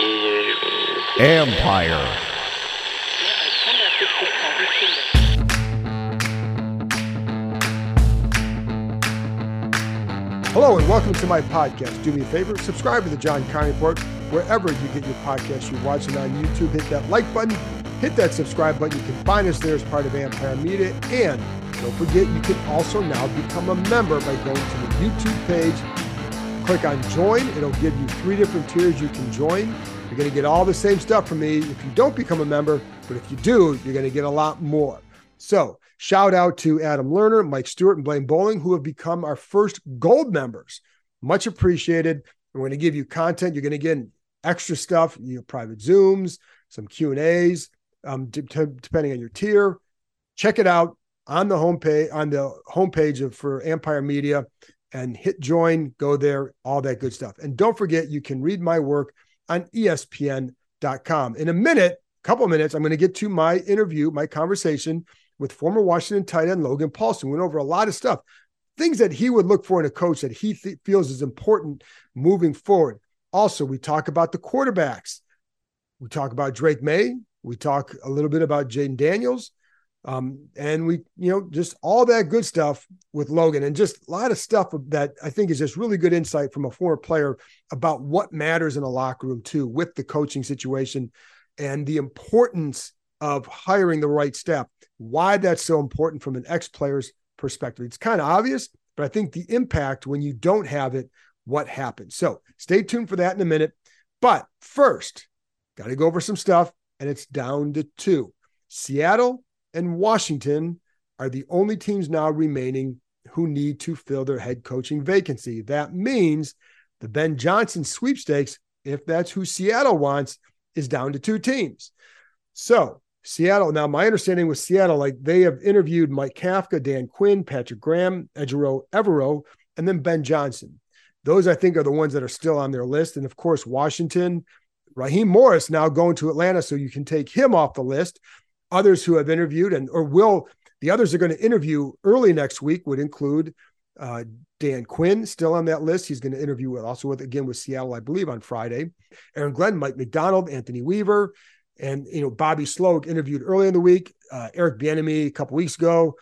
Empire. Hello and welcome to my podcast. Do me a favor, subscribe to the John Connie Report wherever you get your podcast. You're watching on YouTube, hit that like button, hit that subscribe button. You can find us there as part of Empire Media. And don't forget, you can also now become a member by going to the YouTube page. Click on join. It'll give you three different tiers you can join. You're going to get all the same stuff from me if you don't become a member, but if you do, you're going to get a lot more. So, shout out to Adam Lerner, Mike Stewart, and Blaine Bowling, who have become our first gold members. Much appreciated. We're going to give you content. You're going to get extra stuff, you know, private Zooms, some Q and A's, um, depending on your tier. Check it out on the homepage on the homepage of for Empire Media, and hit join. Go there, all that good stuff. And don't forget, you can read my work on ESPN.com. In a minute, a couple minutes, I'm going to get to my interview, my conversation with former Washington tight end Logan Paulsen. We went over a lot of stuff, things that he would look for in a coach that he th- feels is important moving forward. Also, we talk about the quarterbacks. We talk about Drake Maye. We talk a little bit about Jayden Daniels. Um, and we, you know, just all that good stuff with Logan and just a lot of stuff that I think is just really good insight from a former player about what matters in a locker room, too, with the coaching situation and the importance of hiring the right staff, why that's so important from an ex player's perspective. It's kind of obvious, but I think the impact when you don't have it, what happens. So stay tuned for that in a minute. But first, got to go over some stuff, and it's down to two Seattle and Washington are the only teams now remaining who need to fill their head coaching vacancy. That means the Ben Johnson sweepstakes, if that's who Seattle wants, is down to two teams. So Seattle. Now, my understanding with Seattle, like they have interviewed Mike Kafka, Dan Quinn, Patrick Graham, Ejiro Evero, and then Ben Johnson. Those I think are the ones that are still on their list. And of course, Washington, Raheem Morris now going to Atlanta, so you can take him off the list. Others who have interviewed and or will the others are going to interview early next week would include uh, Dan Quinn still on that list. He's going to interview with also with again with Seattle, I believe, on Friday. Aaron Glenn, Mike Macdonald, Anthony Weaver, and you know Bobby Slowik interviewed early in the week. Uh, Eric Bieniemy a couple weeks ago.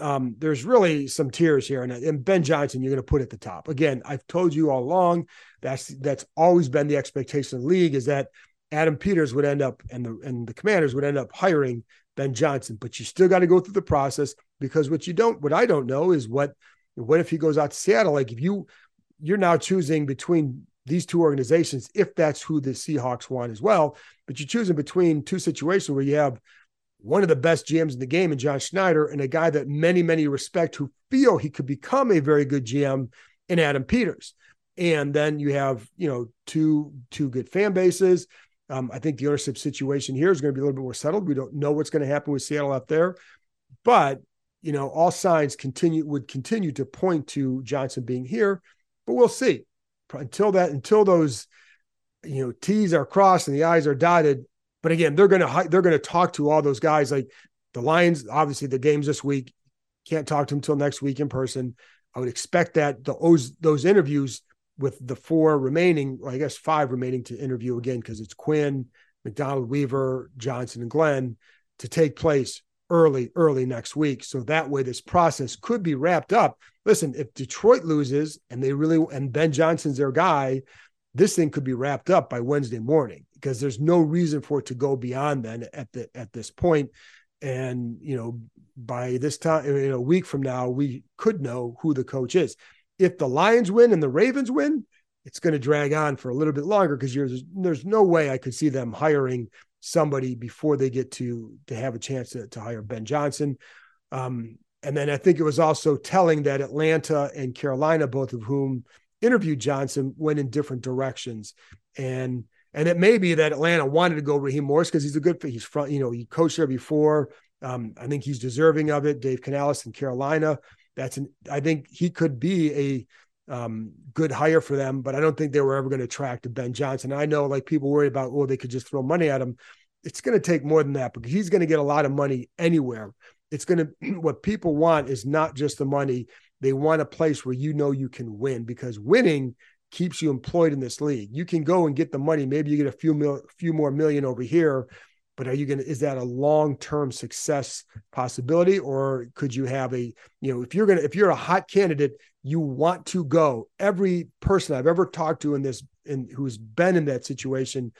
Um, there's really some tiers here, and, and Ben Johnson you're going to put at the top. Again, I've told you all along that's that's always been the expectation of the league is that Adam Peters would end up and the and the Commanders would end up hiring Ben Johnson, but you still got to go through the process because what you don't, what I don't know is what what if he goes out to Seattle? Like if you you're now choosing between these two organizations, if that's who the Seahawks want as well, but you're choosing between two situations where you have one of the best GMs in the game in John Schneider and a guy that many, many respect who feel he could become a very good GM in Adam Peters. And then you have, you know, two two good fan bases. Um, I think the ownership situation here is going to be a little bit more settled. We don't know what's going to happen with Seattle out there, but you know, all signs continue would continue to point to Johnson being here, but we'll see. Until that, until those, you know, T's are crossed and the I's are dotted. But again, they're going to they're going to talk to all those guys. Like the Lions, obviously the games this week can't talk to them until next week in person. I would expect that those those interviews with the four remaining, I guess five remaining to interview again because it's Quinn, Macdonald, Weaver, Johnson, and Glenn to take place early, early next week. So that way this process could be wrapped up. Listen, if Detroit loses and they really and Ben Johnson's their guy, this thing could be wrapped up by Wednesday morning because there's no reason for it to go beyond then at the at this point. And you know, by this time, in a week from now, we could know who the coach is. If the Lions win and the Ravens win, it's going to drag on for a little bit longer because there's there's no way I could see them hiring somebody before they get to to have a chance to, to hire Ben Johnson. Um, and then I think it was also telling that Atlanta and Carolina, both of whom interviewed Johnson, went in different directions. And and it may be that Atlanta wanted to go Raheem Morris because he's a good. He's front, you know, he coached there before. Um, I think he's deserving of it. Dave Canales in Carolina. That's an I think he could be a um, good hire for them, but I don't think they were ever going to attract Ben Johnson. I know like people worry about, oh, they could just throw money at him. It's going to take more than that because he's going to get a lot of money anywhere. It's going to, what people want is not just the money. They want a place where you know you can win because winning keeps you employed in this league. You can go and get the money. Maybe you get a few mil, few more million over here, but are you going to, is that a long-term success possibility? Or could you have a, you know, if you're going to, if you're a hot candidate, you want to go every person I've ever talked to in this, in who's been in that situation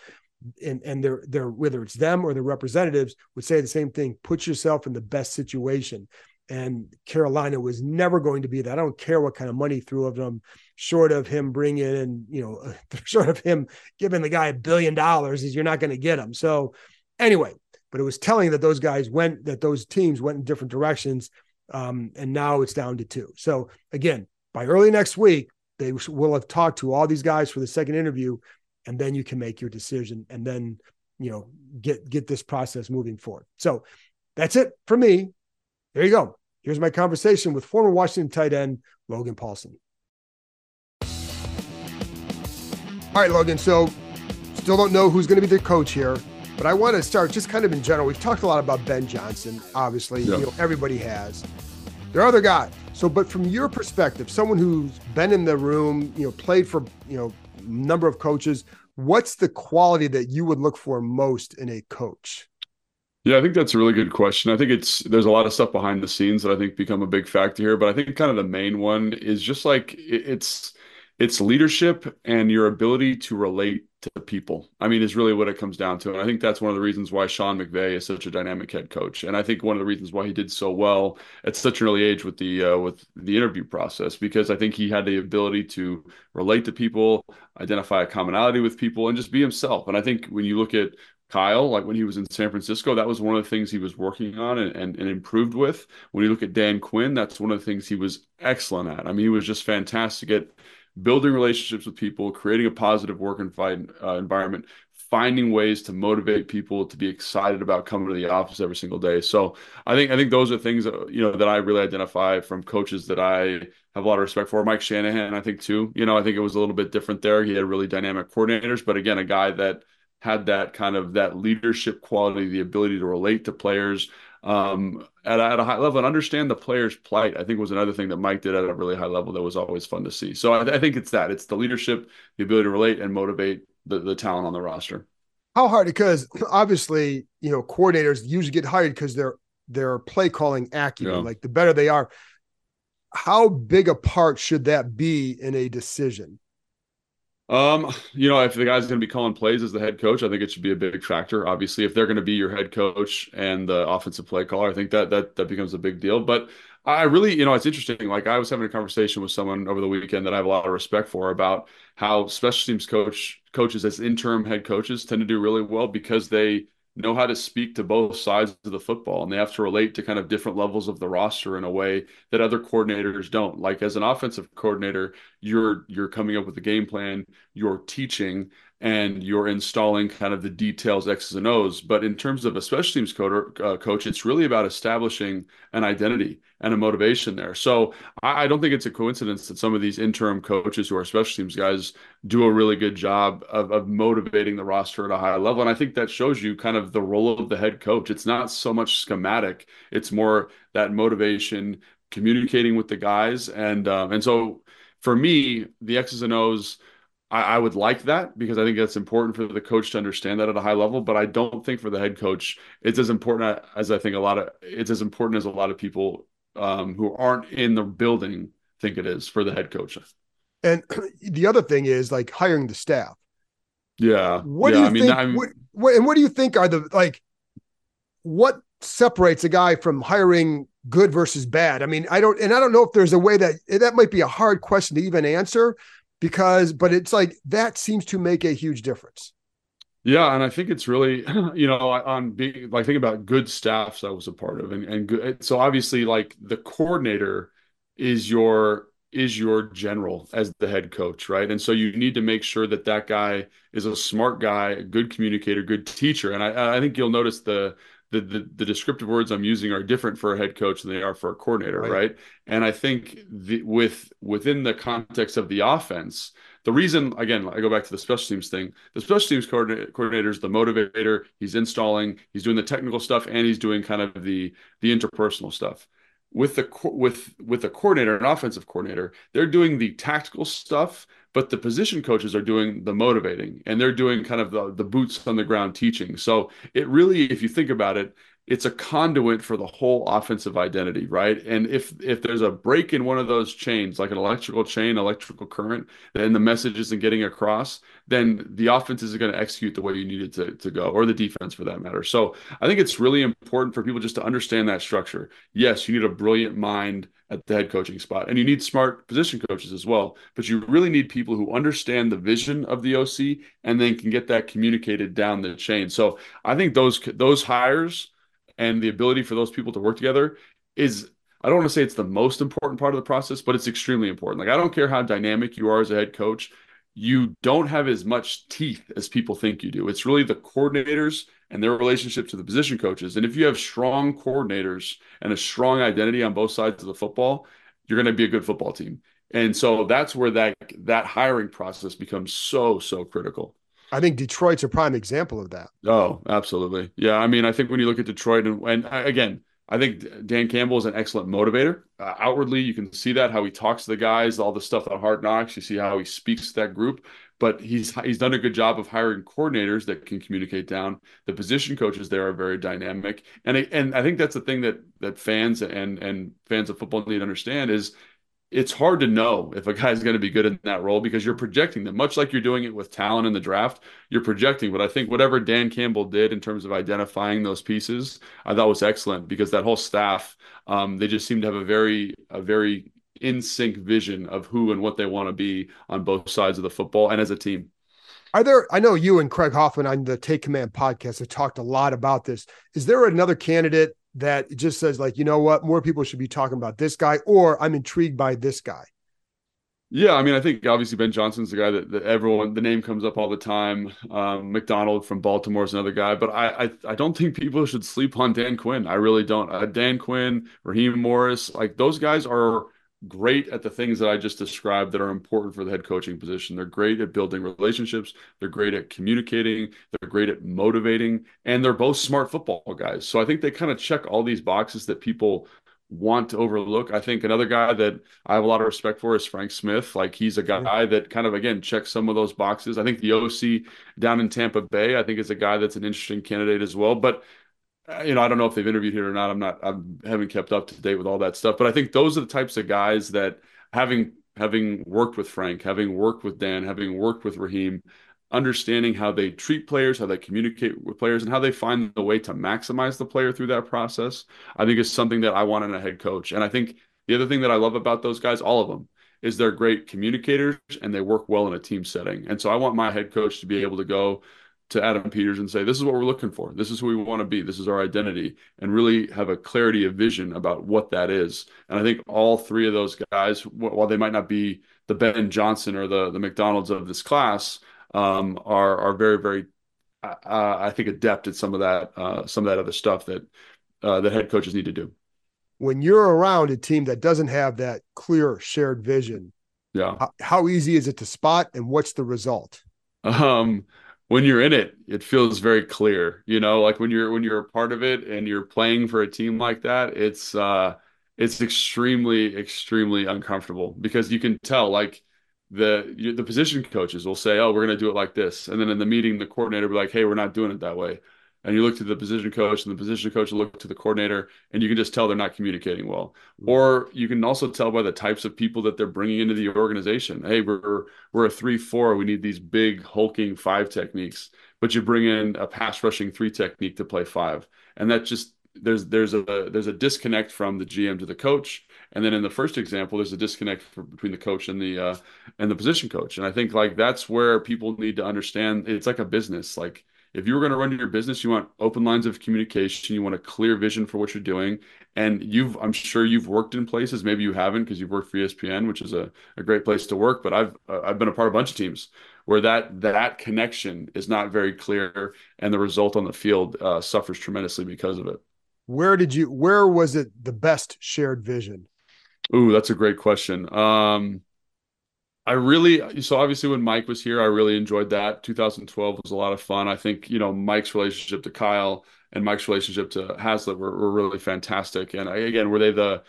and, and they're, they're, whether it's them or the representatives would say the same thing, put yourself in the best situation. And Carolina was never going to be that. I don't care what kind of money threw of them, short of him bringing in, you know, short of him giving the guy a billion dollars, is you're not going to get him. So Anyway, but it was telling that those guys went, that those teams went in different directions. Um, and now it's down to two. So again, by early next week, they will have talked to all these guys for the second interview, and then you can make your decision and then, you know, get, get this process moving forward. So that's it for me. There you go. Here's my conversation with former Washington tight end Logan Paulsen. All right, Logan. So still don't know who's going to be the coach here. But I want to start just kind of in general. We've talked a lot about Ben Johnson, obviously. You know, everybody has. There are other guys. So, but from your perspective, someone who's been in the room, you know, played for, you know, number of coaches, what's the quality that you would look for most in a coach? Yeah, I think that's a really good question. I think it's there's a lot of stuff behind the scenes that I think become a big factor here, but I think kind of the main one is just like it's it's leadership and your ability to relate to people. I mean, is really what it comes down to. And I think that's one of the reasons why Sean McVay is such a dynamic head coach. And I think one of the reasons why he did so well at such an early age with the uh, with the interview process, because I think he had the ability to relate to people, identify a commonality with people, and just be himself. And I think when you look at Kyle, like when he was in San Francisco, that was one of the things he was working on and, and, and, improved with. When you look at Dan Quinn, that's one of the things he was excellent at. I mean, he was just fantastic at building relationships with people, creating a positive work and uh, environment, finding ways to motivate people to be excited about coming to the office every single day. So I think I think those are things that, you know that I really identify from coaches that I have a lot of respect for. Mike Shanahan, I think too. You know, I think it was a little bit different there. He had really dynamic coordinators, but again, a guy that had that kind of that leadership quality, the ability to relate to players, um, at, at a high level and understand the player's plight. I think was another thing that Mike did at a really high level that was always fun to see. So I, I think it's that it's the leadership, the ability to relate and motivate the, the talent on the roster. How hard? Because obviously, you know, coordinators usually get hired because they're they're play calling acumen. Yeah. Like the better they are, how big a part should that be in a decision? Um, you know, if the guy's going to be calling plays as the head coach, I think it should be a big factor. Obviously, if they're going to be your head coach and the offensive play caller, I think that that that becomes a big deal. But I really, you know, it's interesting. Like I was having a conversation with someone over the weekend that I have a lot of respect for about how special teams coach coaches as interim head coaches tend to do really well because they know how to speak to both sides of the football and they have to relate to kind of different levels of the roster in a way that other coordinators don't. Like as an offensive coordinator you're you're coming up with a game plan you're teaching and you're installing kind of the details X's and O's. But in terms of a special teams coder, uh, coach, it's really about establishing an identity and a motivation there. So I, I, don't think it's a coincidence that some of these interim coaches who are special teams guys do a really good job of, of motivating the roster at a high level. And I think that shows you kind of the role of the head coach. It's not so much schematic; it's more that motivation, communicating with the guys, and um, and so for me, the X's and O's I, I, would like that because I think that's important for the coach to understand that at a high level. But I don't think for the head coach, it's as important as I think a lot of it's as important as a lot of people um, who aren't in the building think it is for the head coach. And the other thing is like hiring the staff. Yeah. What yeah, do you I mean, think? What, what, and what do you think are the like? What separates a guy from hiring good versus bad? I mean, I don't, and I don't know if there's a way that that might be a hard question to even answer because but it's like that seems to make a huge difference. Yeah and i think it's really you know on being like think about good staffs i was a part of and, and good so obviously like the coordinator is your is your general as the head coach right? And so you need to make sure that that guy is a smart guy a good communicator good teacher and i i think you'll notice the the, the, the descriptive words I'm using are different for a head coach than they are for a coordinator, right? right? And I think the, with within the context of the offense, the reason again, I go back to the special teams thing. The special teams coordinator, coordinator is the motivator. He's installing, he's doing the technical stuff, and he's doing kind of the the interpersonal stuff. With the with with the coordinator, an offensive coordinator, they're doing the tactical stuff but the position coaches are doing the motivating and they're doing kind of the, the boots on the ground teaching. So it really, if you think about it, it's a conduit for the whole offensive identity, right? And if if there's a break in one of those chains, like an electrical chain, electrical current, then the message isn't getting across, then the offense isn't going to execute the way you need it to, to go, or the defense for that matter. So I think it's really important for people just to understand that structure. Yes, you need a brilliant mind at the head coaching spot, and you need smart position coaches as well. But you really need people who understand the vision of the OC and then can get that communicated down the chain. So I think those those hires and the ability for those people to work together is I don't want to say it's the most important part of the process, but it's extremely important. Like I don't care how dynamic you are as a head coach, you don't have as much teeth as people think you do. It's really the coordinators and their relationship to the position coaches. And if you have strong coordinators and a strong identity on both sides of the football, you're going to be a good football team. And so that's where that that hiring process becomes so so critical. I think Detroit's a prime example of that. Oh, absolutely. Yeah. I mean, I think when you look at Detroit, and, and again, I think Dan Campbell is an excellent motivator. Uh, outwardly, you can see that how he talks to the guys, all the stuff on Hard Knocks. You see how he speaks to that group. But he's he's done a good job of hiring coordinators that can communicate down. The position coaches there are very dynamic, and and I think that's the thing that that fans and and fans of football need to understand is it's hard to know if a guy's going to be good in that role because you're projecting them, much like you're doing it with talent in the draft. You're projecting, but I think whatever Dan Campbell did in terms of identifying those pieces, I thought was excellent because that whole staff, um, they just seem to have a very, a very in sync vision of who and what they want to be on both sides of the football and as a team. Are there, I know you and Craig Hoffman on the Take Command podcast have talked a lot about this. Is there another candidate that just says like, you know what, more people should be talking about this guy, or I'm intrigued by this guy. Yeah, I mean, I think obviously Ben Johnson's the guy that, that everyone the name comes up all the time. Um, Macdonald from Baltimore is another guy, but I, I, I don't think people should sleep on Dan Quinn. I really don't. Uh, Dan Quinn, Raheem Morris, like those guys are great at the things that I just described that are important for the head coaching position. They're great at building relationships, they're great at communicating, they're great at motivating, and they're both smart football guys. So I think they kind of check all these boxes that people want to overlook. I think another guy that I have a lot of respect for is Frank Smith. Like he's a guy that kind of again checks some of those boxes. I think the OC down in Tampa Bay, I think is a guy that's an interesting candidate as well. But Uh, you know, I don't know if they've interviewed here or not. I'm not, I haven't kept up to date with all that stuff, but I think those are the types of guys that having, having worked with Frank, having worked with Dan, having worked with Raheem, understanding how they treat players, how they communicate with players, and how they find the way to maximize the player through that process, I think is something that I want in a head coach. And I think the other thing that I love about those guys, all of them, is they're great communicators and they work well in a team setting. And so I want my head coach to be able to go to Adam Peters and say, this is what we're looking for. This is who we want to be. This is our identity, and really have a clarity of vision about what that is. And I think all three of those guys, while they might not be the Ben Johnson or the the Macdonald's of this class, um, are are very very, uh, I think, adept at some of that uh, some of that other stuff that uh, that head coaches need to do. When you're around a team that doesn't have that clear shared vision, yeah, how, how easy is it to spot, and what's the result? Um, when you're in it, it feels very clear. You know, like when you're when you're a part of it and you're playing for a team like that, it's uh it's extremely extremely uncomfortable because you can tell like the the position coaches will say, "Oh, we're going to do it like this," and then in the meeting, the coordinator will be like, "Hey, we're not doing it that way." And you look to the position coach and the position coach will look to the coordinator and you can just tell they're not communicating well mm-hmm. or you can also tell by the types of people that they're bringing into the organization hey we're we're a 3-4 we need these big hulking five techniques but you bring in a pass rushing three technique to play five and that just there's there's a there's a disconnect from the GM to the coach, and then in the first example, there's a disconnect for, between the coach and the uh, and the position coach. And I think like that's where people need to understand. It's like a business. Like if you were going to run your business, you want open lines of communication, you want a clear vision for what you're doing. And you've, I'm sure you've worked in places, maybe you haven't because you've worked for ESPN, which is a, a great place to work. But I've, uh, I've been a part of a bunch of teams where that, that connection is not very clear and the result on the field uh, suffers tremendously because of it. Where did you, where was it the best shared vision? Ooh, that's a great question. Um, I really so obviously when Mike was here, I really enjoyed that. 2012 was a lot of fun. I think you know Mike's relationship to Kyle and Mike's relationship to Haslett were, were really fantastic. And I, again, were they the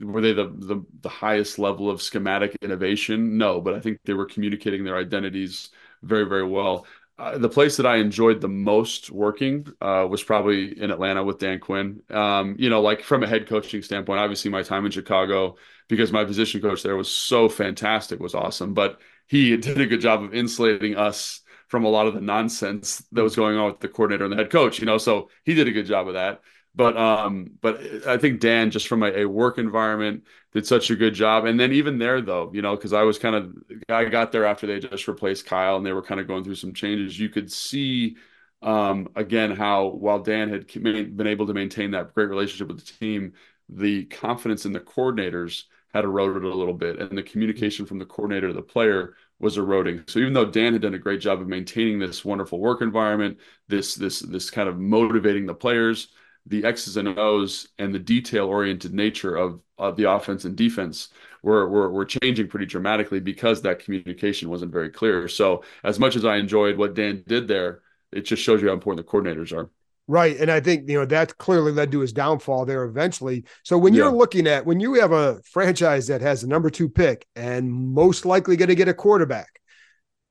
were they the, the the highest level of schematic innovation? No, but I think they were communicating their identities very, very well. Uh, the place that I enjoyed the most working uh, was probably in Atlanta with Dan Quinn. Um, you know, like from a head coaching standpoint, obviously my time in Chicago because my position coach there was so fantastic, was awesome. But he did a good job of insulating us from a lot of the nonsense that was going on with the coordinator and the head coach. You know, so he did a good job of that. But um, but I think Dan, just from a, a, work environment, did such a good job. And then even there, though, you know, because I was kind of I got there after they just replaced Kyle and they were kind of going through some changes. You could see um, again how while Dan had been able to maintain that great relationship with the team, the confidence in the coordinators had eroded a little bit, and the communication from the coordinator to the player was eroding. So even though Dan had done a great job of maintaining this wonderful work environment, this this this kind of motivating the players the X's and O's and the detail oriented nature of, of the offense and defense were, were, were changing pretty dramatically because that communication wasn't very clear. So, as much as I enjoyed what Dan did there, it just shows you how important the coordinators are. Right. And I think, you know, that clearly led to his downfall there eventually. So when you're looking at when you have a franchise that has the number two pick and most likely going to get a quarterback,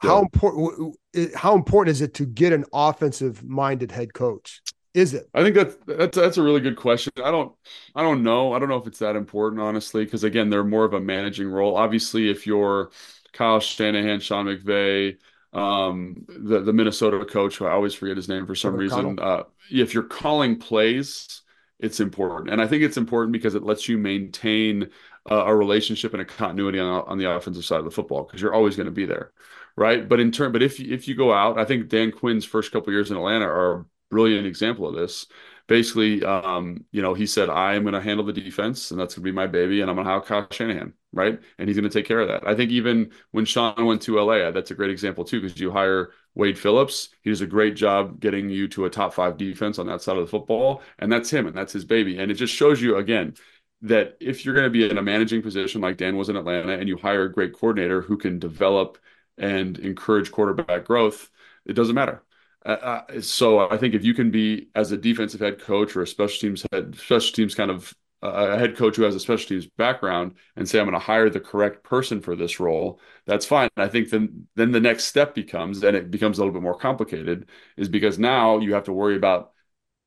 yeah. how important how important is it to get an offensive minded head coach? Is it? I think that's that's that's a really good question. I don't I don't know. I don't know if it's that important, honestly, because again, they're more of a managing role. Obviously, if you're Kyle Shanahan, Sean McVay, um, the the Minnesota coach, who I always forget his name for some reason. Uh, if you're calling plays, it's important, and I think it's important because it lets you maintain uh, a relationship and a continuity on on the offensive side of the football because you're always going to be there, right? But in turn, but if if you go out, I think Dan Quinn's first couple years in Atlanta are a brilliant example of this. Basically, um, you know, he said, I am going to handle the defense and that's going to be my baby and I'm going to have Kyle Shanahan, right? And he's going to take care of that. I think even when Sean went to LA, that's a great example too, because you hire Wade Phillips. He does a great job getting you to a top five defense on that side of the football. And that's him and that's his baby. And it just shows you, again, that if you're going to be in a managing position like Dan was in Atlanta and you hire a great coordinator who can develop and encourage quarterback growth, it doesn't matter. Uh, uh, so I think if you can be as a defensive head coach or a special teams head, special teams kind of uh, a head coach who has a special teams background and say I'm going to hire the correct person for this role, that's fine. I think then then the next step becomes, and it becomes a little bit more complicated, is because now you have to worry about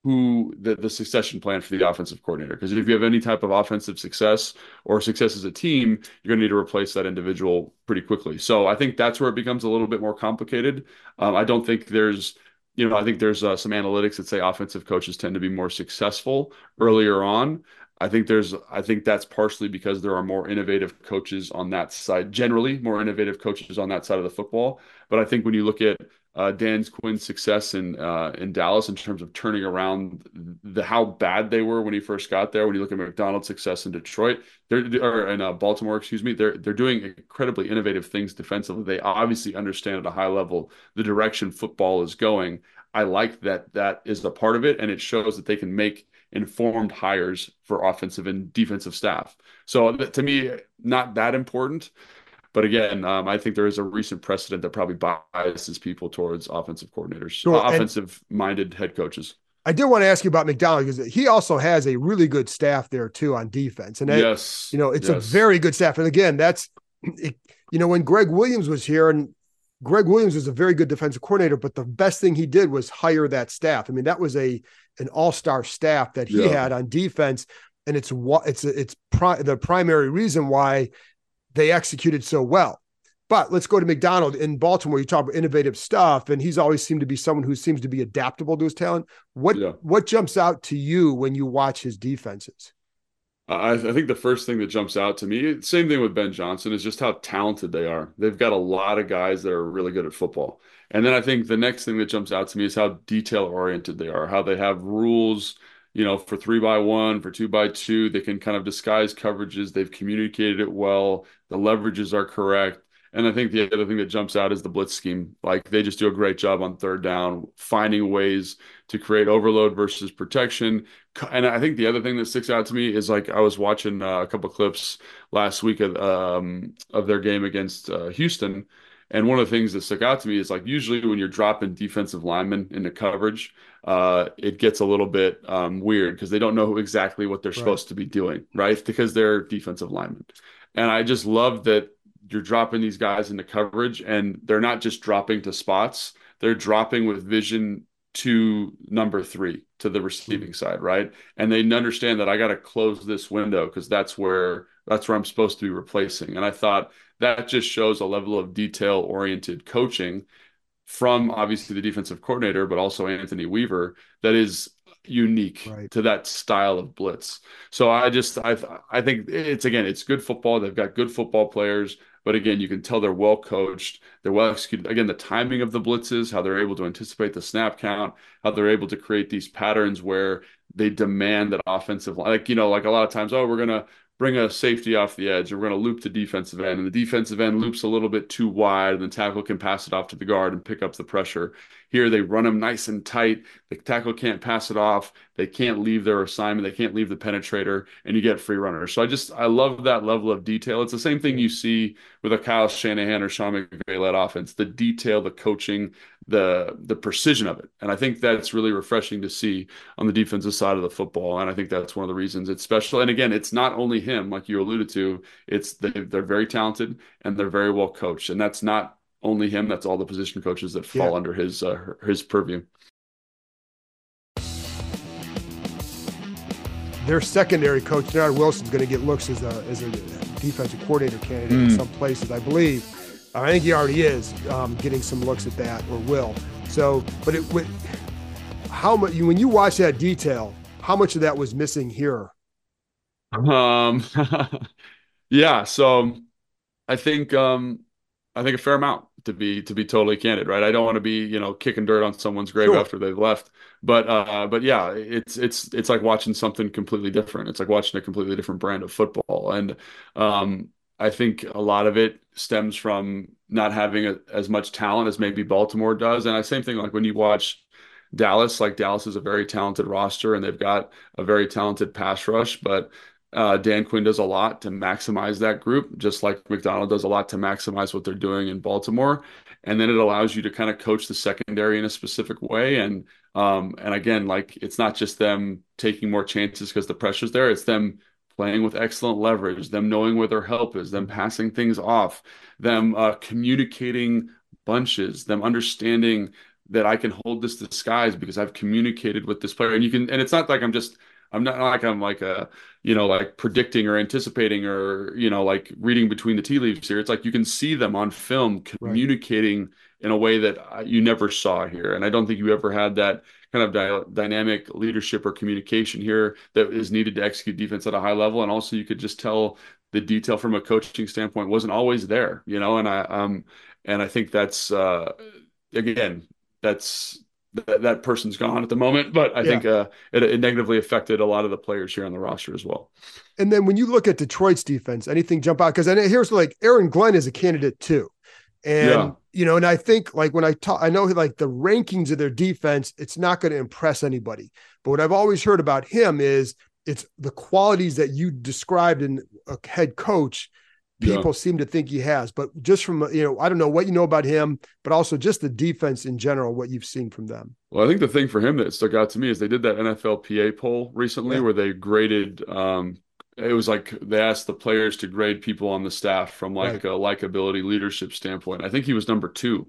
who the, the succession plan for the offensive coordinator. Because if you have any type of offensive success or success as a team, you're going to need to replace that individual pretty quickly. So I think that's where it becomes a little bit more complicated. Um, I don't think there's, you know, I think there's uh, some analytics that say offensive coaches tend to be more successful earlier on. I think there's, I think that's partially because there are more innovative coaches on that side, generally more innovative coaches on that side of the football. But I think when you look at Dan Quinn's success in uh, in Dallas in terms of turning around the how bad they were when he first got there. When you look at Macdonald's success in Detroit, they're or in uh, Baltimore, excuse me, they're they're doing incredibly innovative things defensively. They obviously understand at a high level the direction football is going. I like that that is a part of it, and it shows that they can make informed hires for offensive and defensive staff. So to me, not that important. But again, um, I think there is a recent precedent that probably biases people towards offensive coordinators, sure. uh, offensive minded head coaches. I did want to ask you about Macdonald because he also has a really good staff there too on defense. And yes, you know, it's yes. a very good staff. And again, that's it, you know, when Gregg Williams was here and Gregg Williams was a very good defensive coordinator, but the best thing he did was hire that staff. I mean, that was a an all-star staff that he yeah. had on defense. And it's what it's it's pri- the primary reason why they executed so well. But let's go to Macdonald in Baltimore. You talk about innovative stuff, and he's always seemed to be someone who seems to be adaptable to his talent. What yeah. what jumps out to you when you watch his defenses? I, I, think the first thing that jumps out to me, same thing with Ben Johnson, is just how talented they are. They've got a lot of guys that are really good at football. And then I think the next thing that jumps out to me is how detail oriented they are, how they have rules you know, for three by one, for two by two, they can kind of disguise coverages. They've communicated it well. The leverages are correct. And I think the other thing that jumps out is the blitz scheme. Like they just do a great job on third down, finding ways to create overload versus protection. And I think the other thing that sticks out to me is like I was watching uh, a couple clips last week of um, of their game against uh, Houston, And one of the things that stuck out to me is like usually when you're dropping defensive linemen into coverage, uh, it gets a little bit um, weird because they don't know exactly what they're right. supposed to be doing, right? Because they're defensive linemen. And I just love that you're dropping these guys into coverage and they're not just dropping to spots, they're dropping with vision to number three to the receiving mm-hmm. side, right? And they understand that I got to close this window because that's where that's where I'm supposed to be replacing. And I thought that just shows a level of detail oriented coaching from obviously the defensive coordinator, but also Anthony Weaver that is unique right. to that style of blitz. So I just I I think it's again it's good football. They've got good football players. But again, you can tell they're well coached. They're well executed. Again, the timing of the blitzes, how they're able to anticipate the snap count, how they're able to create these patterns where they demand that offensive like you know like a lot of times oh we're gonna bring a safety off the edge, or we're going to loop the defensive end, and the defensive end loops a little bit too wide, and the tackle can pass it off to the guard and pick up the pressure. Here, they run them nice and tight. The tackle can't pass it off. They can't leave their assignment. They can't leave the penetrator, and you get free runners. So I just I love that level of detail. It's the same thing you see with a Kyle Shanahan or Sean McVay led offense. The detail, the coaching, the the precision of it. And I think that's really refreshing to see on the defensive side of the football. And I think that's one of the reasons it's special. And again, it's not only him, like you alluded to. It's they, they're very talented and they're very well coached. And that's not only him. That's all the position coaches that fall yeah. under his uh, his purview. Their secondary coach, Dennard Wilson, is going to get looks as a as a defensive coordinator candidate mm. in some places, I believe. I think he already is um, getting some looks at that or will. So, but it would, how much when you watch that detail, how much of that was missing here? Um, yeah. So, I think um, I think a fair amount to be to be totally candid, right? I don't want to be you know kicking dirt on someone's grave sure. after they've left, but uh, but yeah, it's it's it's like watching something completely different. It's like watching a completely different brand of football, and um, I think a lot of it stems from not having a, as much talent as maybe Baltimore does. And the same thing, like when you watch Dallas, like Dallas is a very talented roster and they've got a very talented pass rush, but uh, Dan Quinn does a lot to maximize that group, just like Macdonald does a lot to maximize what they're doing in Baltimore. And then it allows you to kind of coach the secondary in a specific way. And um, and again, like it's not just them taking more chances because the pressure's there; it's them playing with excellent leverage, them knowing where their help is, them passing things off, them uh, communicating bunches, them understanding that I can hold this disguise because I've communicated with this player. And you can, and it's not like I'm just, I'm not like I'm like a, you know, like predicting or anticipating or, you know, like reading between the tea leaves here. It's like you can see them on film communicating right. in a way that you never saw here. And I don't think you ever had that kind of di- dynamic leadership or communication here that is needed to execute defense at a high level. And also, you could just tell the detail from a coaching standpoint wasn't always there, you know. And I um and I think that's uh again that's that, that person's gone at the moment, but I yeah. think uh, it, it, negatively affected a lot of the players here on the roster as well. And then when you look at Detroit's defense, anything jump out? Because here's like Aaron Glenn is a candidate too. And yeah. you know, and I think like when I talk, I know like the rankings of their defense, it's not going to impress anybody. But what I've always heard about him is it's the qualities that you described in a head coach. People yeah. seem to think he has, but just from you know, I don't know what you know about him, but also just the defense in general, what you've seen from them. Well, I think the thing for him that stuck out to me is they did that NFLPA poll recently yeah. where they graded um, it was like they asked the players to grade people on the staff from like right. a likability leadership standpoint. I think he was number two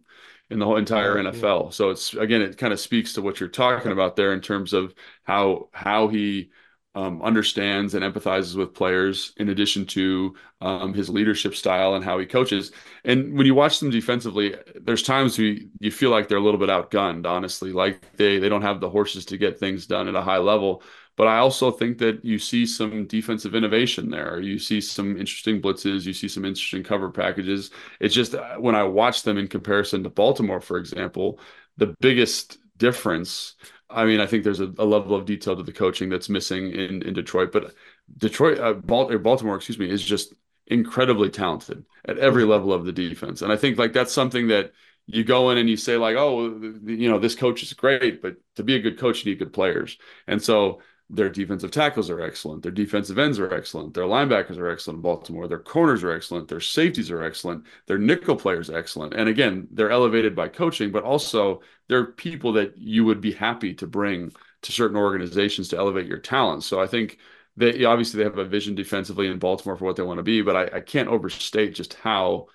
in the whole entire NFL. Yeah. So it's again, it kind of speaks to what you're talking about there in terms of how how he um, understands and empathizes with players, in addition to um, his leadership style and how he coaches. And when you watch them defensively, there's times you you feel like they're a little bit outgunned. Honestly, like they they don't have the horses to get things done at a high level. But I also think that you see some defensive innovation there. You see some interesting blitzes. You see some interesting cover packages. It's just uh, when I watch them in comparison to Baltimore, for example, the biggest difference. I mean, I think there's a, a level of detail to the coaching that's missing in in Detroit, but Detroit, uh, Baltimore, excuse me, is just incredibly talented at every level of the defense. And I think like that's something that you go in and you say like, oh, you know, this coach is great, but to be a good coach, you need good players. And so their defensive tackles are excellent. Their defensive ends are excellent. Their linebackers are excellent in Baltimore. Their corners are excellent. Their safeties are excellent. Their nickel players are excellent. And again, they're elevated by coaching, but also they're people that you would be happy to bring to certain organizations to elevate your talent. So I think they obviously they have a vision defensively in Baltimore for what they want to be, but I, I can't overstate just how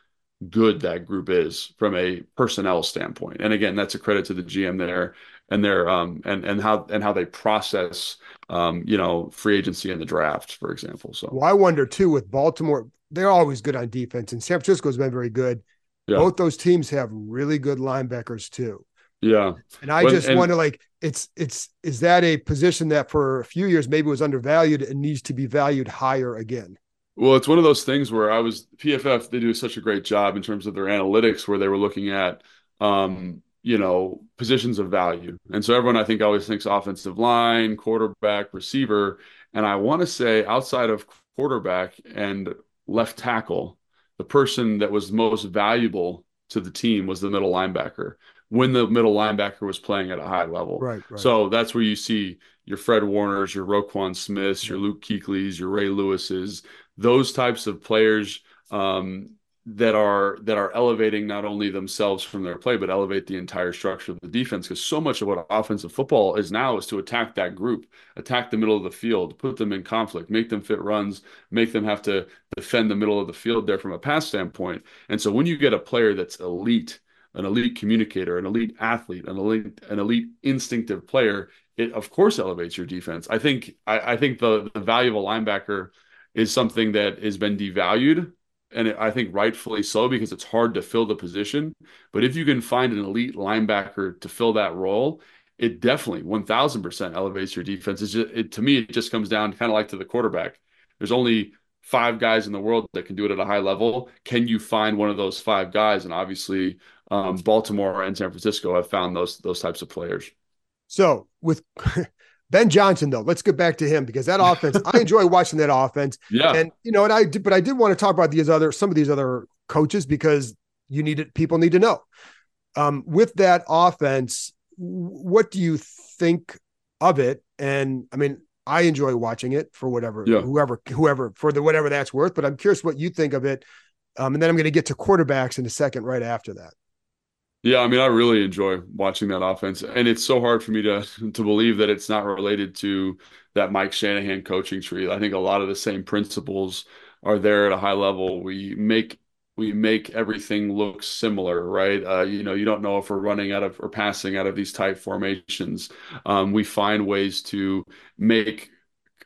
good that group is from a personnel standpoint. And again, that's a credit to the GM there and their um and and how and how they process um you know free agency and the draft, for example. So well, I wonder too with Baltimore, they're always good on defense, and San Francisco's been very good. Yeah. Both those teams have really good linebackers too. Yeah. And I just and, wonder like it's it's is that a position that for a few years maybe was undervalued and needs to be valued higher again? Well, it's one of those things where I was PFF. They do such a great job in terms of their analytics, where they were looking at, um, you know, positions of value. And so everyone, I think, always thinks offensive line, quarterback, receiver. And I want to say outside of quarterback and left tackle, the person that was most valuable to the team was the middle linebacker when the middle linebacker was playing at a high level. Right. right. So that's where you see your Fred Warners, your Roquan Smiths, your Luke Kuechlys, your Ray Lewis's, those types of players um, that are that are elevating not only themselves from their play, but elevate the entire structure of the defense. Because so much of what offensive football is now is to attack that group, attack the middle of the field, put them in conflict, make them fit runs, make them have to defend the middle of the field there from a pass standpoint. And so when you get a player that's elite, an elite communicator, an elite athlete, an elite an elite instinctive player, it of course elevates your defense. I think I, I think the the value of a linebacker is something that has been devalued and I think rightfully so because it's hard to fill the position. But if you can find an elite linebacker to fill that role, it definitely 1000% elevates your defense. It's just, it, to me, it just comes down kind of like to the quarterback. There's only five guys in the world that can do it at a high level. Can you find one of those five guys? And obviously, um, Baltimore and San Francisco have found those those types of players. So with Ben Johnson, though, let's get back to him because that offense, I enjoy watching that offense. Yeah. And, you know, and I did, but I did want to talk about these other, some of these other coaches because you need it, people need to know. Um, with that offense, what do you think of it? And I mean, I enjoy watching it for whatever, yeah. whoever, whoever, for the whatever that's worth, but I'm curious what you think of it. Um, and then I'm going to get to quarterbacks in a second right after that. Yeah, I mean, I really enjoy watching that offense, and it's so hard for me to to believe that it's not related to that Mike Shanahan coaching tree. I think a lot of the same principles are there at a high level. We make we make everything look similar, right? Uh, you know, you don't know if we're running out of or passing out of these tight formations. Um, we find ways to make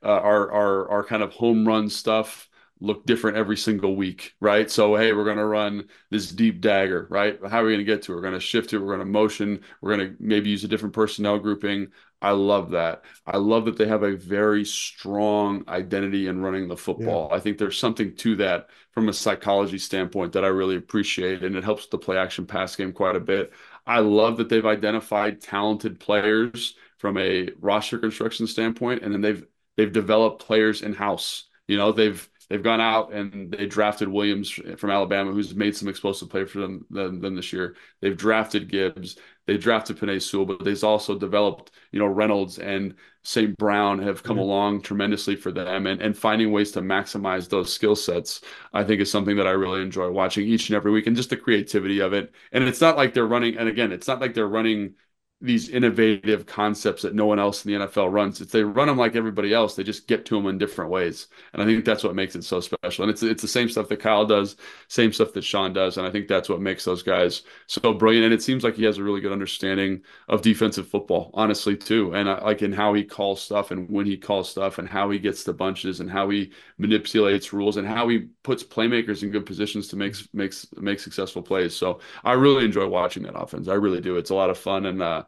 uh, our our our kind of home run stuff look different every single week, right? So, hey, we're going to run this deep dagger, right? How are we going to get to it? We're going to shift it. We're going to motion. We're going to maybe use a different personnel grouping. I love that. I love that they have a very strong identity in running the football. Yeah. I think there's something to that from a psychology standpoint that I really appreciate, and it helps the play action pass game quite a bit. I love that they've identified talented players from a roster construction standpoint, and then they've they've developed players in house. You know, they've they've gone out and they drafted Williams from Alabama, who's made some explosive play for them, them, them this year. They've drafted Gibbs. They drafted Penei Sewell, but they've also developed, you know, Reynolds and St. Brown have come mm-hmm. along tremendously for them. And, and finding ways to maximize those skill sets, I think is something that I really enjoy watching each and every week and just the creativity of it. And it's not like they're running, and again, it's not like they're running these innovative concepts that no one else in the NFL runs. If they run them like everybody else, they just get to them in different ways. And I think that's what makes it so special. And it's it's the same stuff that Kyle does, same stuff that Sean does. And I think that's what makes those guys so brilliant. And it seems like he has a really good understanding of defensive football, honestly, too. And I, like in how he calls stuff and when he calls stuff and how he gets the bunches and how he manipulates rules and how he puts playmakers in good positions to make makes make successful plays. So I really enjoy watching that offense. I really do. It's a lot of fun and uh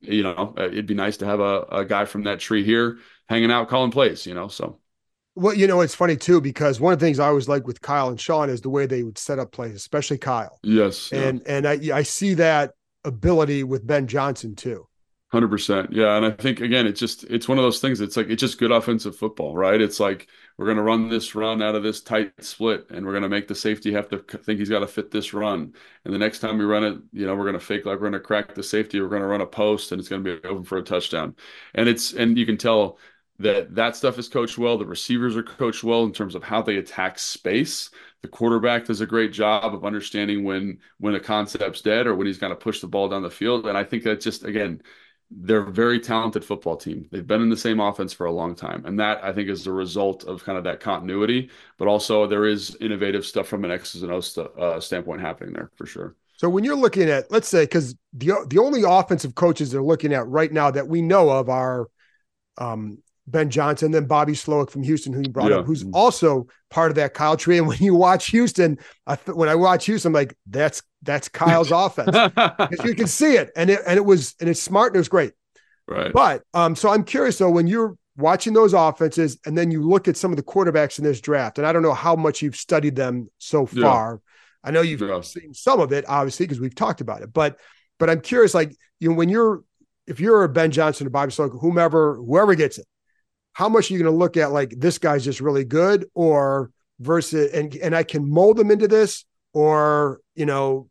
you know, uh, it'd be nice to have a, a guy from that tree here hanging out calling plays, you know. So well, you know, it's funny too because one of the things I always like with Kyle and Sean is the way they would set up plays, especially Kyle. Yes, and yeah. and I I see that ability with Ben Johnson too. Hundred percent, yeah, and I think again, it's just it's one of those things. It's like it's just good offensive football, right? It's like we're to run this run out of this tight split, and we're to make the safety have to think he's got to fit this run. And the next time we run it, you know, we're to fake like we're to crack the safety. We're to run a post, and it's to be open for a touchdown. And it's and you can tell that that stuff is coached well. The receivers are coached well in terms of how they attack space. The quarterback does a great job of understanding when when a concept's dead or when he's going to push the ball down the field. And I think that just again, they're a very talented football team. They've been in the same offense for a long time, and that I think is the result of kind of that continuity. But also, there is innovative stuff from an X's and O st- uh, standpoint happening there for sure. So when you're looking at, let's say, because the the only offensive coaches they're looking at right now that we know of are um, Ben Johnson, then Bobby Slowik from Houston, who you brought yeah. up, who's also part of that Kyle tree. And when you watch Houston, I, when I watch Houston, I'm like, that's that's Kyle's offense you can see it, and it and it was and it's smart and it was great. Right. But um, so I'm curious though, when you're watching those offenses, and then you look at some of the quarterbacks in this draft, and I don't know how much you've studied them so far. Yeah. I know you've yeah. seen some of it, obviously, because we've talked about it. But but I'm curious, like you know, when you're if you're a Ben Johnson or Bobby Slowik, whomever, whoever gets it, how much are you going to look at like this guy's just really good or versus and and I can mold them into this or you know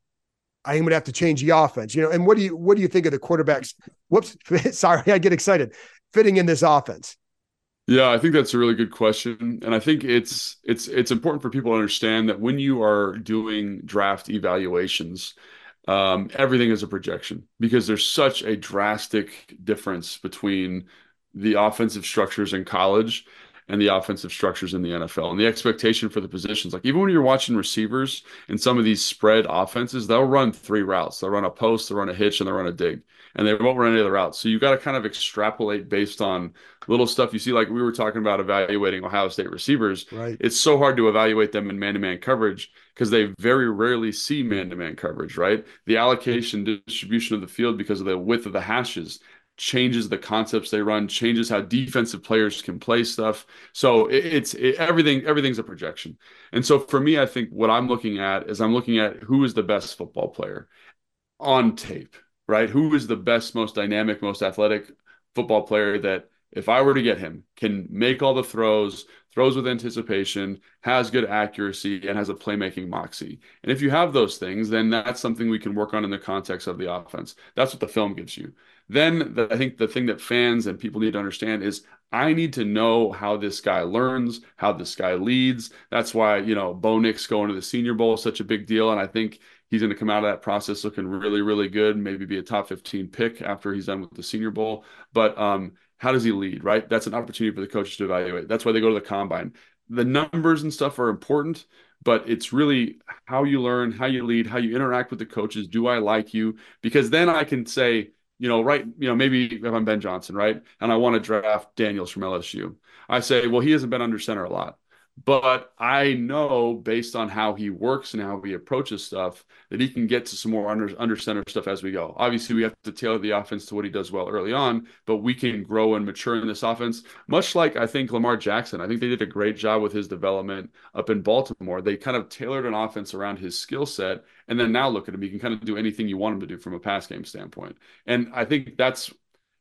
I'm going to have to change the offense you know? And what do you what do you think of the quarterbacks? Whoops sorry I get excited. Fitting in this offense. Yeah, I think that's a really good question, and I think it's it's it's important for people to understand that when you are doing draft evaluations, um, everything is a projection because there's such a drastic difference between the offensive structures in college and the offensive structures in the NFL and the expectation for the positions. Like even when you're watching receivers in some of these spread offenses, they'll run three routes. They'll run a post, they'll run a hitch, and they'll run a dig. And they won't run any other routes. So you've got to kind of extrapolate based on little stuff you see. Like we were talking about evaluating Ohio State receivers. Right. It's so hard to evaluate them in man-to-man coverage because they very rarely see man-to-man coverage, right? The allocation distribution of the field because of the width of the hashes changes the concepts they run, changes how defensive players can play stuff. So it, it's it, everything. Everything's a projection. And so for me, I think what I'm looking at is I'm looking at who is the best football player on tape, right? Who is the best, most dynamic, most athletic football player that if I were to get him, can make all the throws, throws with anticipation, has good accuracy, and has a playmaking moxie. And if you have those things, then that's something we can work on in the context of the offense. That's what the film gives you. Then the, I think the thing that fans and people need to understand is I need to know how this guy learns, how this guy leads. That's why, you know, Bo Nix going to the Senior Bowl is such a big deal. And I think he's going to come out of that process looking really, really good, maybe be a top 15 pick after he's done with the Senior Bowl. But um, how does he lead, right? That's an opportunity for the coaches to evaluate. That's why they go to the combine. The numbers and stuff are important, but it's really how you learn, how you lead, how you interact with the coaches. Do I like you? Because then I can say, you know, right, you know, maybe if I'm Ben Johnson, right, and I want to draft Daniels from LSU, I say, well, he hasn't been under center a lot. But I know based on how he works and how he approaches stuff that he can get to some more under, under center stuff as we go. Obviously, we have to tailor the offense to what he does well early on, but we can grow and mature in this offense, much like I think Lamar Jackson. I think they did a great job with his development up in Baltimore. They kind of tailored an offense around his skill set. And then now look at him. He can kind of do anything you want him to do from a pass game standpoint. And I think that's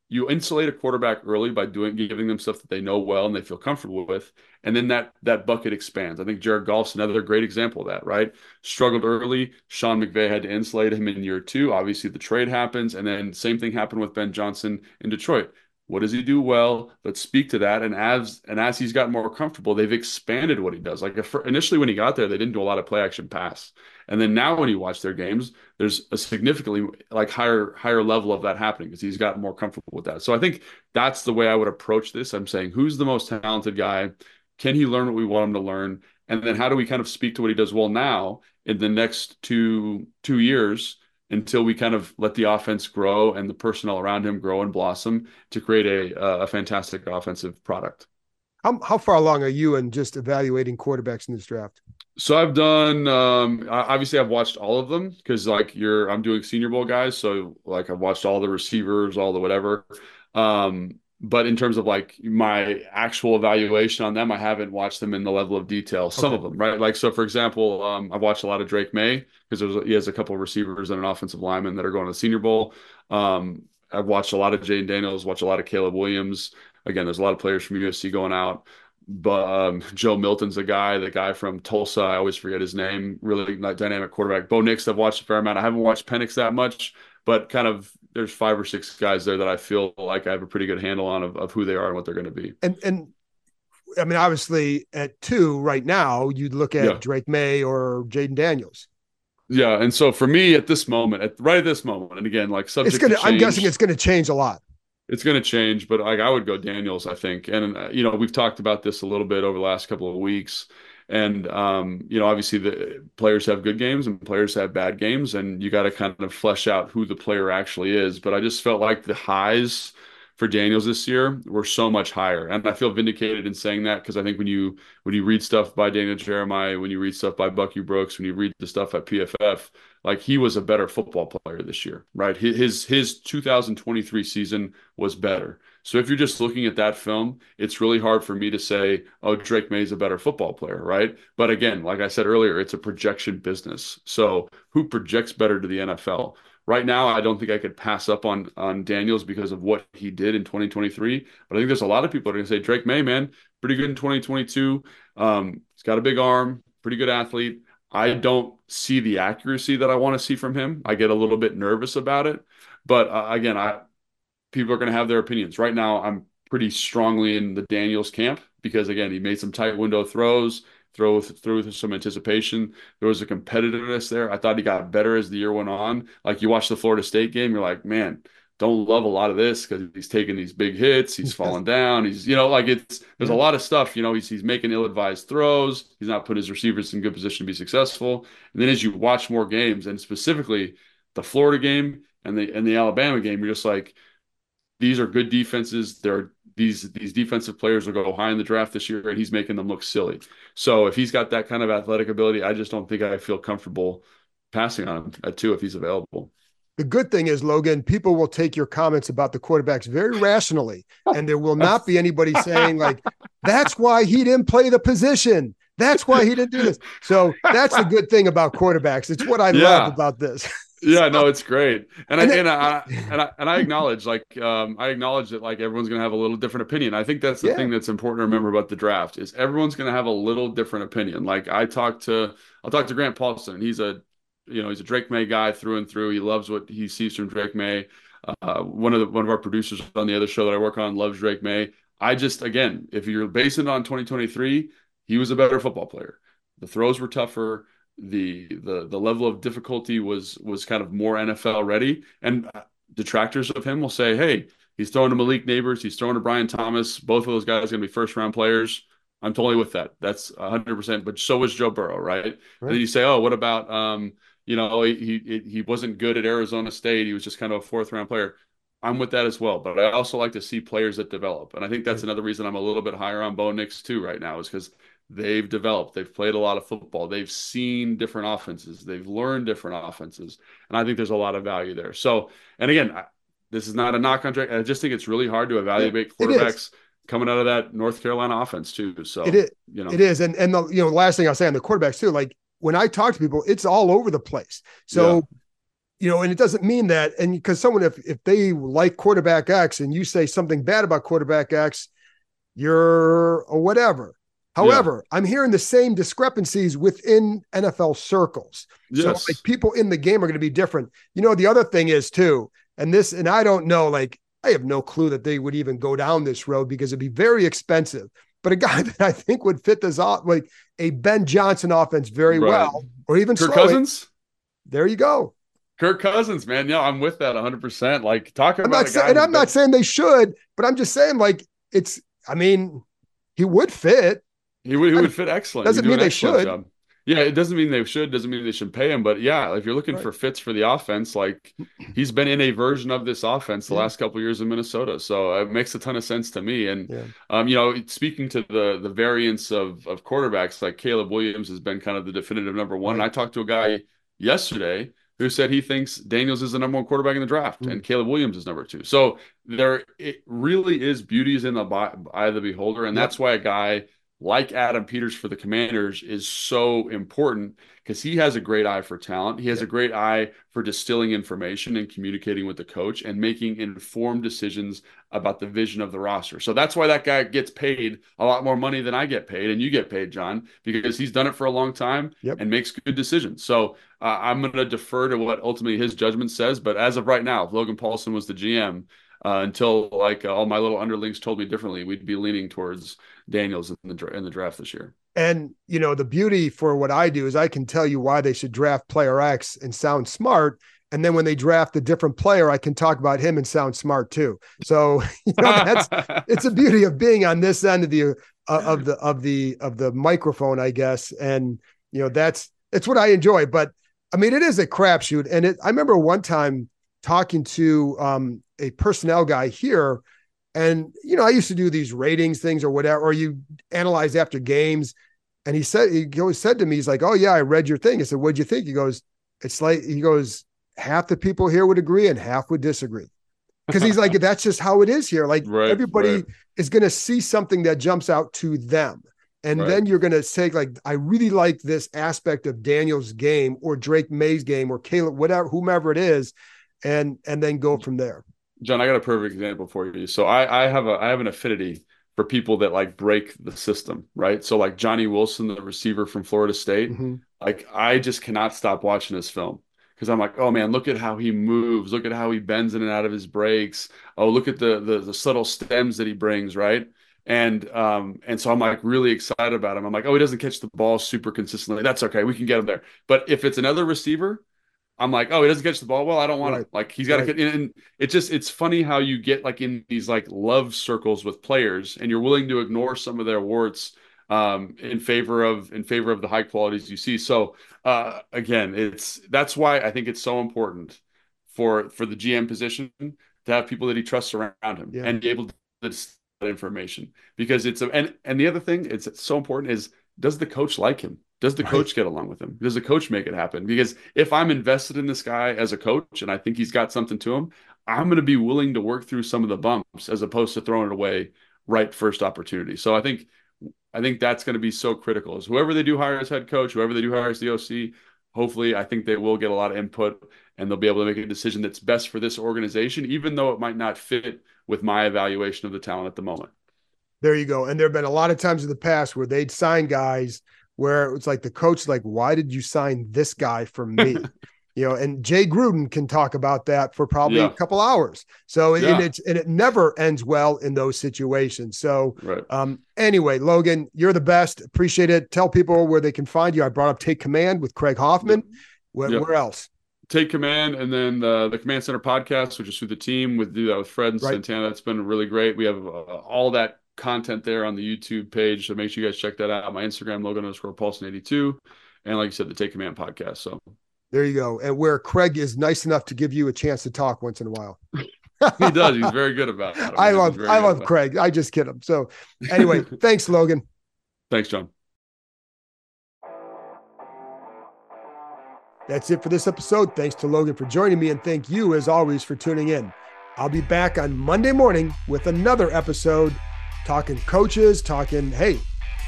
you insulate a quarterback early by doing giving them stuff that they know well and they feel comfortable with and then that that bucket expands i think jared goff's another great example of that right struggled early sean mcvay had to insulate him in year two obviously the trade happens and then same thing happened with ben johnson in detroit what does he do well? Let's speak to that. And as and as he's gotten more comfortable, they've expanded what he does. Like initially when he got there, they didn't do a lot of play action pass, and then now when you watch their games, there's a significantly like higher higher level of that happening because he's gotten more comfortable with that. So I think that's the way I would approach this. I'm saying who's the most talented guy? Can he learn what we want him to learn? And then how do we kind of speak to what he does well now in the next two two years? until we kind of let the offense grow and the personnel around him grow and blossom to create a a fantastic offensive product. How how far along are you in just evaluating quarterbacks in this draft? So I've done um obviously I've watched all of them because like you're I'm doing senior bowl guys, so like I've watched all the receivers, all the whatever. Um but in terms of like my actual evaluation on them, I haven't watched them in the level of detail. Some okay. of them, right? Like so, for example, um, I've watched a lot of Drake Maye because he has a couple of receivers and an offensive lineman that are going to the Senior Bowl. Um, I've watched a lot of Jayden Daniels, watched a lot of Caleb Williams. Again, there's a lot of players from USC going out. But um, Joe Milton's a guy, the guy from Tulsa. I always forget his name. Really dynamic quarterback. Bo Nix, I've watched a fair amount. I haven't watched Penix that much, but kind of there's five or six guys there that I feel like I have a pretty good handle on of, of who they are and what they're going to be. And and I mean, obviously at two right now, you'd look at yeah. Drake Maye or Jayden Daniels. Yeah, and so for me at this moment, at right at this moment, and again, like subject it's gonna, I'm guessing it's going to change a lot. It's going to change, but like I would go Daniels, I think, and uh, you know we've talked about this a little bit over the last couple of weeks, and um, you know obviously the players have good games and players have bad games, and you got to kind of flesh out who the player actually is. But I just felt like the highs for Daniels this year were so much higher. And I feel vindicated in saying that because I think when you when you read stuff by Daniel Jeremiah, when you read stuff by Bucky Brooks, when you read the stuff at PFF, like he was a better football player this year, right? His his 2023 season was better. So if you're just looking at that film, it's really hard for me to say, oh, Drake Maye is a better football player, right? But again, like I said earlier, it's a projection business. So who projects better to the NFL? Right now, I don't think I could pass up on on Daniels because of what he did in 2023. But I think there's a lot of people that are going to say Drake Maye, man, pretty good in 2022. Um, he's got a big arm, pretty good athlete. I don't see the accuracy that I want to see from him. I get a little bit nervous about it. But uh, again, I people are going to have their opinions. Right now, I'm pretty strongly in the Daniels camp because again, he made some tight window throws throw through some anticipation. There was a competitiveness there. I thought he got better as the year went on. Like you watch the Florida State game, you're like, man, don't love a lot of this because he's taking these big hits. He's falling down. He's, you know, like it's there's a mm-hmm. lot of stuff. You know, he's he's making ill-advised throws. He's not putting his receivers in good position to be successful. And then as you watch more games, and specifically the Florida game and the and the Alabama game, you're just like, these are good defenses. They're these these defensive players will go high in the draft this year, and he's making them look silly. So if he's got that kind of athletic ability, I just don't think I feel comfortable passing on him at two if he's available. The good thing is, Logan, people will take your comments about the quarterbacks very rationally, and there will not be anybody saying like, "That's why he didn't play the position." That's why he didn't do this. So that's the good thing about quarterbacks. It's what I yeah. love about this. yeah, no, it's great, and, and I, and I and I and I acknowledge like um, I acknowledge that like everyone's gonna have a little different opinion. I think that's the yeah. thing that's important to remember about the draft is everyone's gonna have a little different opinion. Like I talked to I'll talk to Grant Paulsen. He's a you know he's a Drake Maye guy through and through. He loves what he sees from Drake Maye Uh, one of the one of our producers on the other show that I work on loves Drake Maye I just again, if you're basing it on 2023, he was a better football player. The throws were tougher the the the level of difficulty was was kind of more NFL ready. And detractors of him will say, "Hey, he's throwing to Malik Nabers, he's throwing to Brian Thomas. Both of those guys are going to be first round players." I'm totally with that. That's 100. percent But so was Joe Burrow, right? right? And then you say, "Oh, what about um, you know, he he he wasn't good at Arizona State. He was just kind of a fourth round player." I'm with that as well, but I also like to see players that develop, and I think that's another reason I'm a little bit higher on Bo Nix too right now, is because they've developed they've played a lot of football they've seen different offenses they've learned different offenses and i think there's a lot of value there. So and again I, this is not a knock on Drake. i just think it's really hard to evaluate yeah, quarterbacks coming out of that north carolina offense too so it is. you know. It is and and the you know last thing i'll say on the quarterbacks too like when i talk to people it's all over the place. So yeah. You know, and it doesn't mean that, and because someone, if if they like quarterback X and you say something bad about quarterback X, you're or whatever However, yeah. I'm hearing the same discrepancies within NFL circles. Yes. So like people in the game are going to be different. You know, the other thing is too, and this, and I don't know, like I have no clue that they would even go down this road because it'd be very expensive. But a guy that I think would fit this off like a Ben Johnson offense very right. well, or even Kirk Cousins. There you go. Kirk Cousins, man. Yeah, I'm with that 100. percent Like talking I'm about, say, and I'm not saying they should, but I'm just saying like it's. I mean, he would fit. He would, he would fit excellent. Doesn't mean they should. Job. Yeah, it doesn't mean they should. Doesn't mean they should pay him. But yeah, if you're looking right. for fits for the offense, like he's been in a version of this offense the yeah. last couple years in Minnesota, so it makes a ton of sense to me. And yeah. um, you know, speaking to the the variance of of quarterbacks, like Caleb Williams has been kind of the definitive number one. Right. And I talked to a guy yesterday who said he thinks Daniels is the number one quarterback in the draft mm. and Caleb Williams is number two. So there, it really is beauties in the eye of the beholder, and yep. that's why a guy like Adam Peters for the Commanders is so important because he has a great eye for talent. He has a great eye for distilling information and communicating with the coach and making informed decisions about the vision of the roster. So that's why that guy gets paid a lot more money than I get paid and you get paid, John, because he's done it for a long time yep. and makes good decisions. So uh, I'm going to defer to what ultimately his judgment says. But as of right now, if Logan Paulsen was the GM, uh, until like all my little underlings told me differently, we'd be leaning towards Daniels in the in the draft this year. And you know, the beauty for what I do is I can tell you why they should draft player X and sound smart. And then when they draft a different player, I can talk about him and sound smart too. So you know, that's it's a beauty of being on this end of the uh, of the of the of the microphone, I guess. And you know, that's it's what I enjoy. But I mean, it is a crapshoot. And it, I remember one time talking to um, a personnel guy here. And, you know, I used to do these ratings things or whatever, or you analyze after games. And he said, he always said to me, he's like, Oh, yeah, I read your thing. I said, What'd you think? He goes, It's like, he goes, half the people here would agree and half would disagree. Because he's like, that's just how it is here. Like right, everybody right. is going to see something that jumps out to them. And right. then you're going to say, like, I really like this aspect of Daniel's game or Drake Maye's game or Caleb, whatever, whomever it is, and and then go from there. John, I got a perfect example for you. So I, I have a I have an affinity for people that like break the system, right? So like Johnny Wilson, the receiver from Florida State, mm-hmm. like I just cannot stop watching his film because I'm like, oh man, look at how he moves, look at how he bends in and out of his breaks. Oh, look at the the, the subtle stems that he brings, right? And um and so I'm like really excited about him. I'm like, oh, he doesn't catch the ball super consistently. That's okay, we can get him there. But if it's another receiver I'm like, oh, he doesn't catch the ball. Well, I don't want right. to. Like, he's got to right. get in. And it just, it's funny how you get like in these like love circles with players, and you're willing to ignore some of their warts um, in favor of in favor of the high qualities you see. So uh, again, it's that's why I think it's so important for for the GM position to have people that he trusts around him yeah. and be able to that information because it's a and and the other thing it's so important is does the coach like him does the coach get along with him? Does the coach make it happen? Because if I'm invested in this guy as a coach and I think he's got something to him, I'm going to be willing to work through some of the bumps as opposed to throwing it away right first opportunity. So I think I think that's going to be so critical. Is whoever they do hire as head coach, whoever they do hire as the OC, hopefully I think they will get a lot of input and they'll be able to make a decision that's best for this organization, even though it might not fit with my evaluation of the talent at the moment. There you go. And there have been a lot of times in the past where they'd sign guys – where it's like the coach, like, why did you sign this guy for me? you know, and Jay Gruden can talk about that for probably yeah. a couple hours. So yeah. and it's and it never ends well in those situations. So right. um anyway, Logan, you're the best. Appreciate it. Tell people where they can find you. I brought up Take Command with Craig Hoffman. Yep. Where, where, else? Take Command and then the, the Command Center podcast, which is through the team with do that with Fred and right. Santana. It's been really great. We have uh, all that content there on the YouTube page. So make sure you guys check that out. My Instagram, Logan underscore Paulsen 82. And like you said, the Take Command podcast. So there you go. And where Craig is nice enough to give you a chance to talk once in a while. he does. He's very good about it. I love I love Craig. I just kid him. So anyway, thanks, Logan. Thanks, John. That's it for this episode. Thanks to Logan for joining me, and thank you, as always, for tuning in. I'll be back on Monday morning with another episode talking coaches, talking, hey,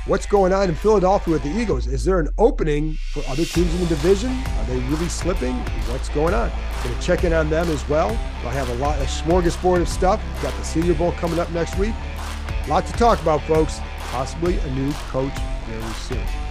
what's going on in Philadelphia with the Eagles? Is there an opening for other teams in the division? Are they really slipping? What's going on? Going to check in on them as well. I have a lot, of smorgasbord of stuff. We've got the Senior Bowl coming up next week. A lot to talk about, folks. Possibly a new coach very soon.